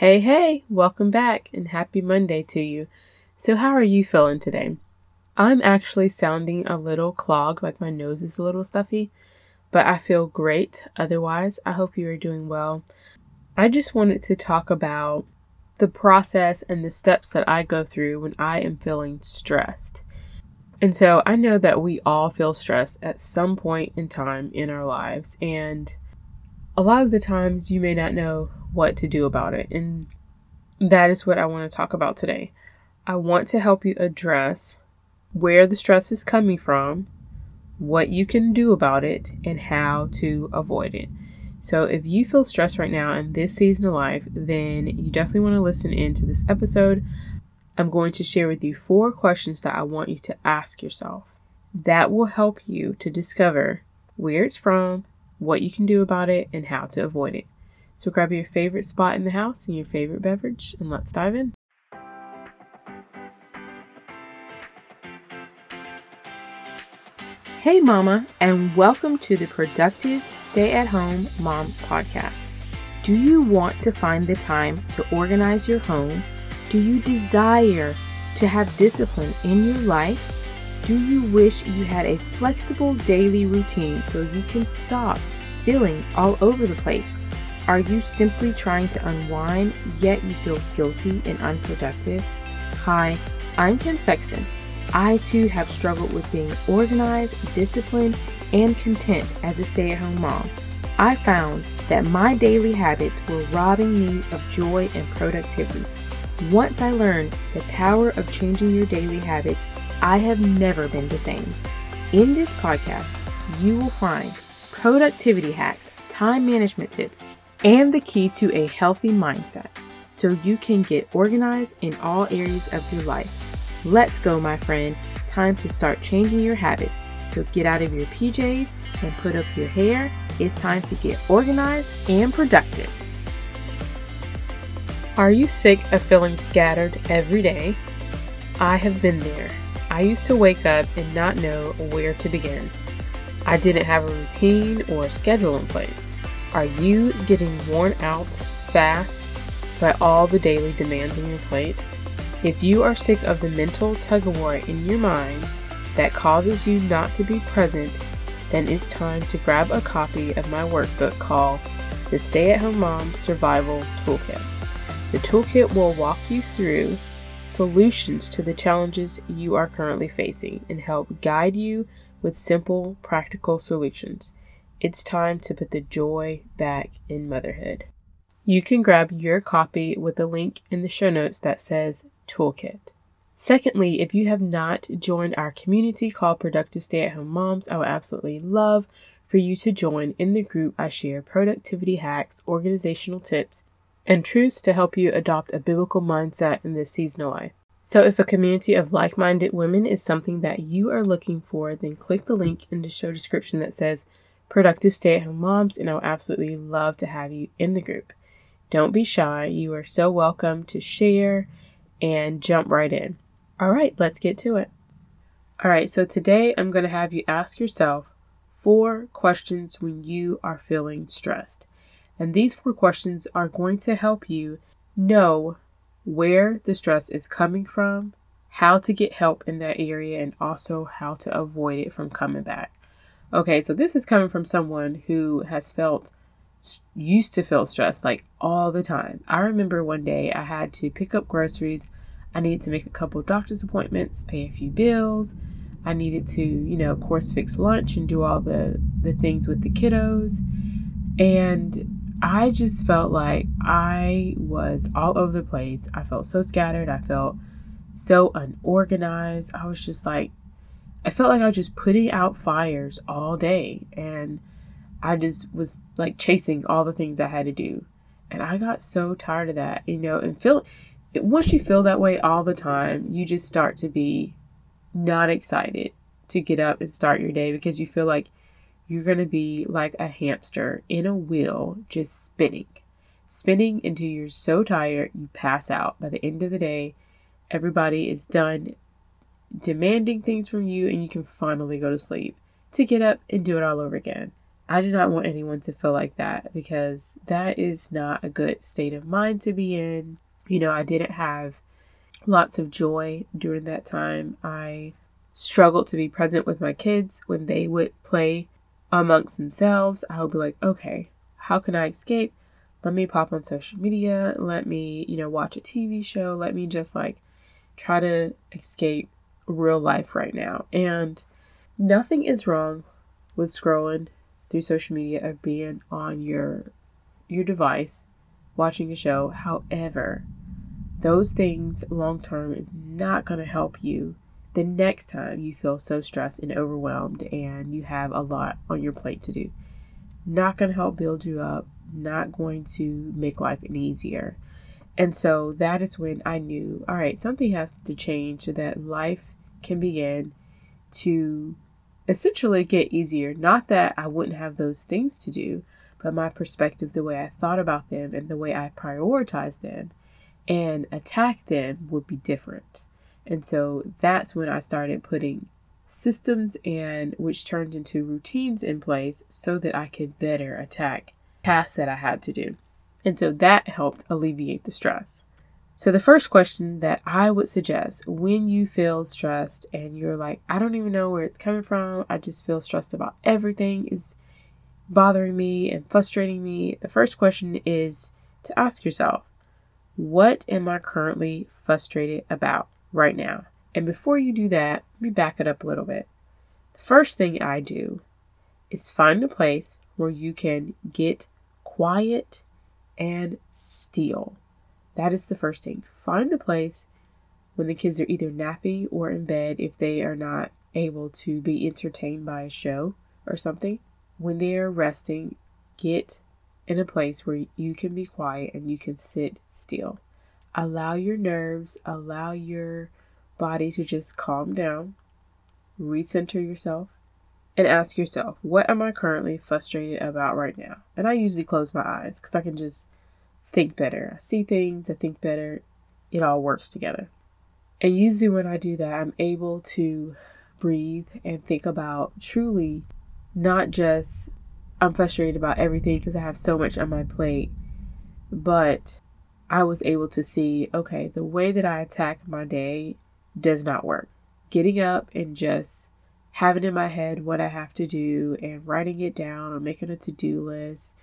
Hey, hey, welcome back and happy Monday to you. So, how are you feeling today? I'm actually sounding a little clogged, like my nose is a little stuffy, but I feel great. Otherwise, I hope you are doing well. I just wanted to talk about the process and the steps that I go through when I am feeling stressed. And so I know that we all feel stress at some point in time in our lives. And a lot of the times you may not know what to do about it. And that is what I want to talk about today. I want to help you address where the stress is coming from, what you can do about it, and how to avoid it. So, if you feel stressed right now in this season of life, then you definitely want to listen in to this episode. I'm going to share with you four questions that I want you to ask yourself. That will help you to discover where it's from, what you can do about it, and how to avoid it. So grab your favorite spot in the house and your favorite beverage, and let's dive in. Hey, Mama, and welcome to the Productive Stay at Home Mom podcast. Do you want to find the time to organize your home? Do you desire to have discipline in your life? Do you wish you had a flexible daily routine so you can stop feeling all over the place? Are you simply trying to unwind yet you feel guilty and unproductive? Hi, I'm Kim Sexton. I too have struggled with being organized, disciplined, and content as a stay at home mom. I found that my daily habits were robbing me of joy and productivity. Once I learned the power of changing your daily habits, I have never been the same. In this podcast, you will find productivity hacks, time management tips, and the key to a healthy mindset so you can get organized in all areas of your life. Let's go, my friend. Time to start changing your habits. So get out of your PJs and put up your hair. It's time to get organized and productive. Are you sick of feeling scattered every day? I have been there. I used to wake up and not know where to begin. I didn't have a routine or schedule in place. Are you getting worn out fast by all the daily demands on your plate? If you are sick of the mental tug of war in your mind that causes you not to be present, then it's time to grab a copy of my workbook called The Stay at Home Mom Survival Toolkit. The toolkit will walk you through solutions to the challenges you are currently facing and help guide you with simple, practical solutions. It's time to put the joy back in motherhood. You can grab your copy with the link in the show notes that says Toolkit. Secondly, if you have not joined our community called Productive Stay at Home Moms, I would absolutely love for you to join in the group. I share productivity hacks, organizational tips, and truths to help you adopt a biblical mindset in this season of life. So, if a community of like minded women is something that you are looking for, then click the link in the show description that says Productive Stay at Home Moms, and I would absolutely love to have you in the group. Don't be shy, you are so welcome to share and jump right in. All right, let's get to it. All right, so today I'm going to have you ask yourself four questions when you are feeling stressed. And these four questions are going to help you know where the stress is coming from, how to get help in that area, and also how to avoid it from coming back. Okay, so this is coming from someone who has felt used to feel stressed like all the time. I remember one day I had to pick up groceries. I needed to make a couple doctor's appointments, pay a few bills. I needed to, you know, course, fix lunch and do all the the things with the kiddos. And I just felt like I was all over the place. I felt so scattered. I felt so unorganized. I was just like, I felt like I was just putting out fires all day. And I just was like chasing all the things I had to do. And I got so tired of that, you know, and feel once you feel that way all the time, you just start to be not excited to get up and start your day because you feel like you're going to be like a hamster in a wheel just spinning, spinning until you're so tired you pass out. By the end of the day, everybody is done demanding things from you and you can finally go to sleep to get up and do it all over again. I do not want anyone to feel like that because that is not a good state of mind to be in. You know, I didn't have lots of joy during that time. I struggled to be present with my kids when they would play amongst themselves. I would be like, okay, how can I escape? Let me pop on social media. Let me, you know, watch a TV show. Let me just like try to escape real life right now. And nothing is wrong with scrolling through social media or being on your your device watching a show. However, those things long term is not going to help you the next time you feel so stressed and overwhelmed and you have a lot on your plate to do. Not going to help build you up, not going to make life any easier. And so that is when I knew, all right, something has to change so that life can begin to essentially get easier. Not that I wouldn't have those things to do, but my perspective, the way I thought about them and the way I prioritized them and attack them would be different. And so that's when I started putting systems and which turned into routines in place so that I could better attack tasks that I had to do. And so that helped alleviate the stress. So, the first question that I would suggest when you feel stressed and you're like, I don't even know where it's coming from, I just feel stressed about everything is bothering me and frustrating me, the first question is to ask yourself, what am I currently frustrated about right now? And before you do that, let me back it up a little bit. The first thing I do is find a place where you can get quiet and still. That is the first thing. Find a place when the kids are either napping or in bed if they are not able to be entertained by a show or something. When they are resting, get in a place where you can be quiet and you can sit still. Allow your nerves, allow your body to just calm down, recenter yourself, and ask yourself, what am I currently frustrated about right now? And I usually close my eyes because I can just think better. I see things, I think better. It all works together. And usually, when I do that, I'm able to breathe and think about truly not just I'm frustrated about everything because I have so much on my plate. But I was able to see okay, the way that I attack my day does not work. Getting up and just having in my head what I have to do and writing it down or making a to do list,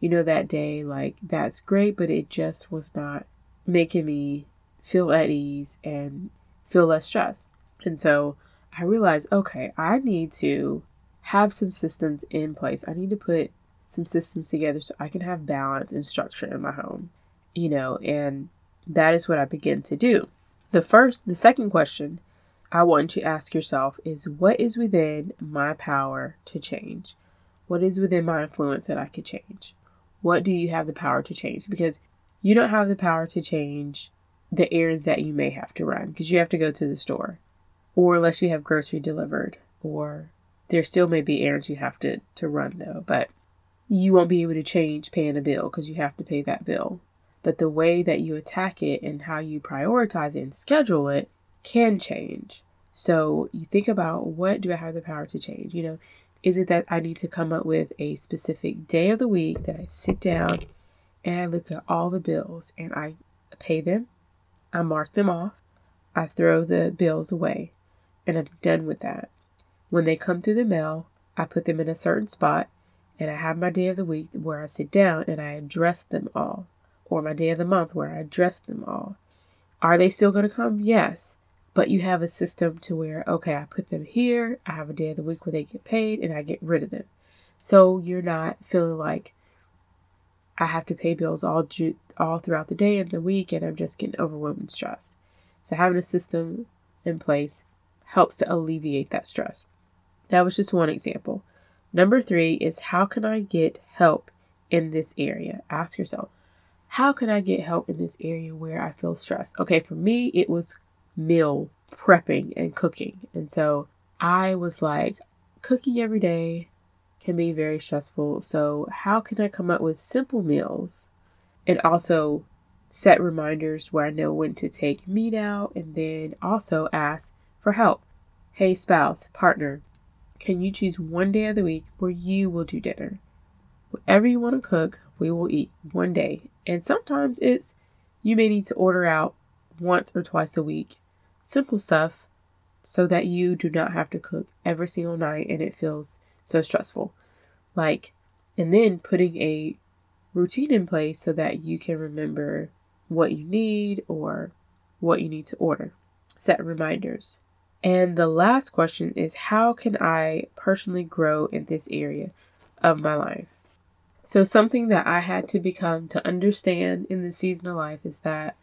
you know, that day, like that's great, but it just was not making me feel at ease and feel less stressed. And so I realized, okay, I need to have some systems in place. I need to put some systems together so I can have balance and structure in my home, you know, and that is what I begin to do. The first, the second question I want to ask yourself is what is within my power to change? What is within my influence that I could change? What do you have the power to change? Because you don't have the power to change the errands that you may have to run because you have to go to the store, or unless you have grocery delivered, or there still may be errands you have to, to run though, but you won't be able to change paying a bill because you have to pay that bill. But the way that you attack it and how you prioritize it and schedule it can change. So you think about what do I have the power to change? You know, is it that I need to come up with a specific day of the week that I sit down and I look at all the bills and I pay them, I mark them off, I throw the bills away, and I'm done with that. When they come through the mail, I put them in a certain spot and I have my day of the week where I sit down and I address them all, or my day of the month where I address them all. Are they still going to come? Yes. But you have a system to where, okay, I put them here, I have a day of the week where they get paid, and I get rid of them. So you're not feeling like I have to pay bills all all throughout the day and the week, and I'm just getting overwhelmed and stressed. So having a system in place helps to alleviate that stress. That was just one example. Number three is how can I get help in this area? Ask yourself, how can I get help in this area where I feel stressed? Okay, for me, it was meal prepping and cooking. And so I was like, cooking every day can be very stressful. So, how can I come up with simple meals and also set reminders where I know when to take meat out and then also ask for help? Hey, spouse, partner, can you choose one day of the week where you will do dinner? Whatever you want to cook, we will eat one day. And sometimes it's you may need to order out once or twice a week. Simple stuff so that you do not have to cook every single night and it feels so stressful. Like, and then putting a routine in place so that you can remember what you need or what you need to order. Set reminders. And the last question is how can I personally grow in this area of my life? So, something that I had to become to understand in the season of life is that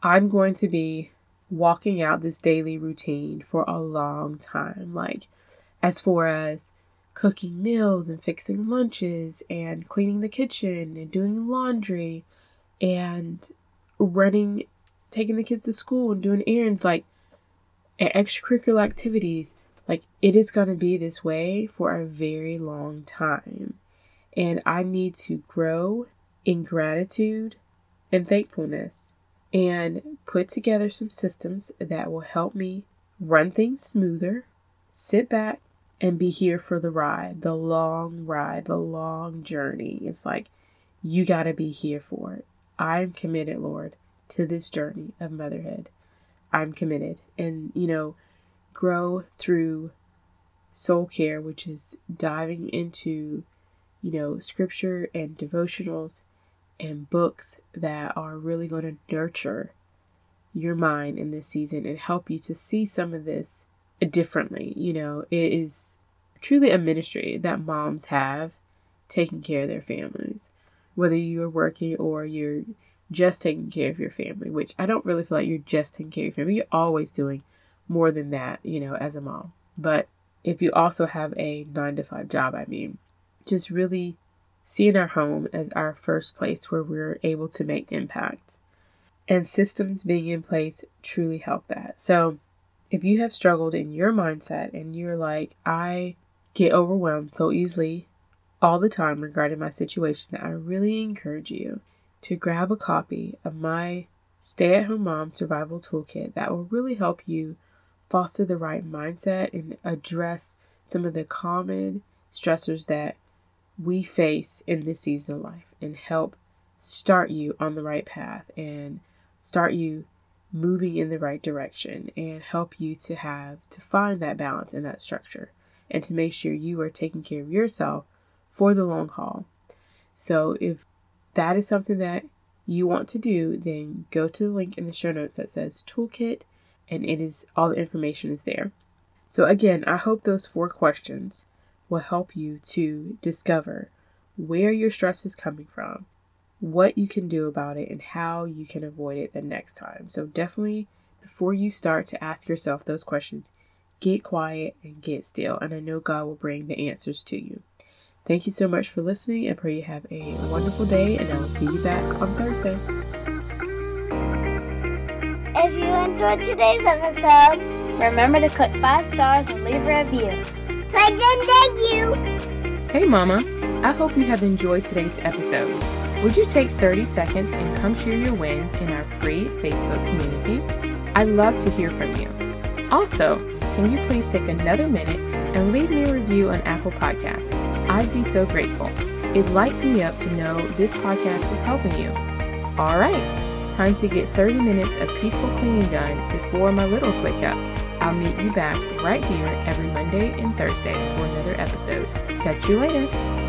I'm going to be walking out this daily routine for a long time. Like, as far as cooking meals and fixing lunches and cleaning the kitchen and doing laundry and running, taking the kids to school and doing errands, like, extracurricular activities. Like, it is going to be this way for a very long time. And I need to grow in gratitude and thankfulness and put together some systems that will help me run things smoother, sit back, and be here for the ride, the long ride, the long journey. It's like you got to be here for it. I'm committed, Lord, to this journey of motherhood. I'm committed. And, you know, grow through soul care, which is diving into, you know, scripture and devotionals and books that are really going to nurture your mind in this season and help you to see some of this differently. You know, it is truly a ministry that moms have taking care of their families, whether you're working or you're just taking care of your family, which I don't really feel like you're just taking care of your family. You're always doing more than that, you know, as a mom. But if you also have a nine to five job, I mean, just really seeing our home as our first place where we're able to make impact. And systems being in place truly help that. So if you have struggled in your mindset and you're like, I get overwhelmed so easily all the time regarding my situation, I really encourage you to grab a copy of my Stay at Home Mom Survival Toolkit that will really help you foster the right mindset and address some of the common stressors that we face in this season of life and help start you on the right path and start you moving in the right direction and help you to have to find that balance and that structure and to make sure you are taking care of yourself for the long haul. So if that is something that you want to do, then go to the link in the show notes that says toolkit and it is all the information is there. So again, I hope those four questions will help you to discover where your stress is coming from, what you can do about it, and how you can avoid it the next time. So definitely before you start to ask yourself those questions, get quiet and get still, and I know God will bring the answers to you. Thank you so much for listening. I pray you have a wonderful day, and I will see you back on Thursday. If you enjoyed today's episode, remember to click five stars and leave a review. Thank you. Hey, Mama. I hope you have enjoyed today's episode. Would you take 30 seconds and come share your wins in our free Facebook community? I'd love to hear from you. Also, can you please take another minute and leave me a review on Apple Podcasts? I'd be so grateful. It lights me up to know this podcast is helping you. All right, time to get 30 minutes of peaceful cleaning done before my littles wake up. I'll meet you back right here every Monday and Thursday for another episode. Catch you later.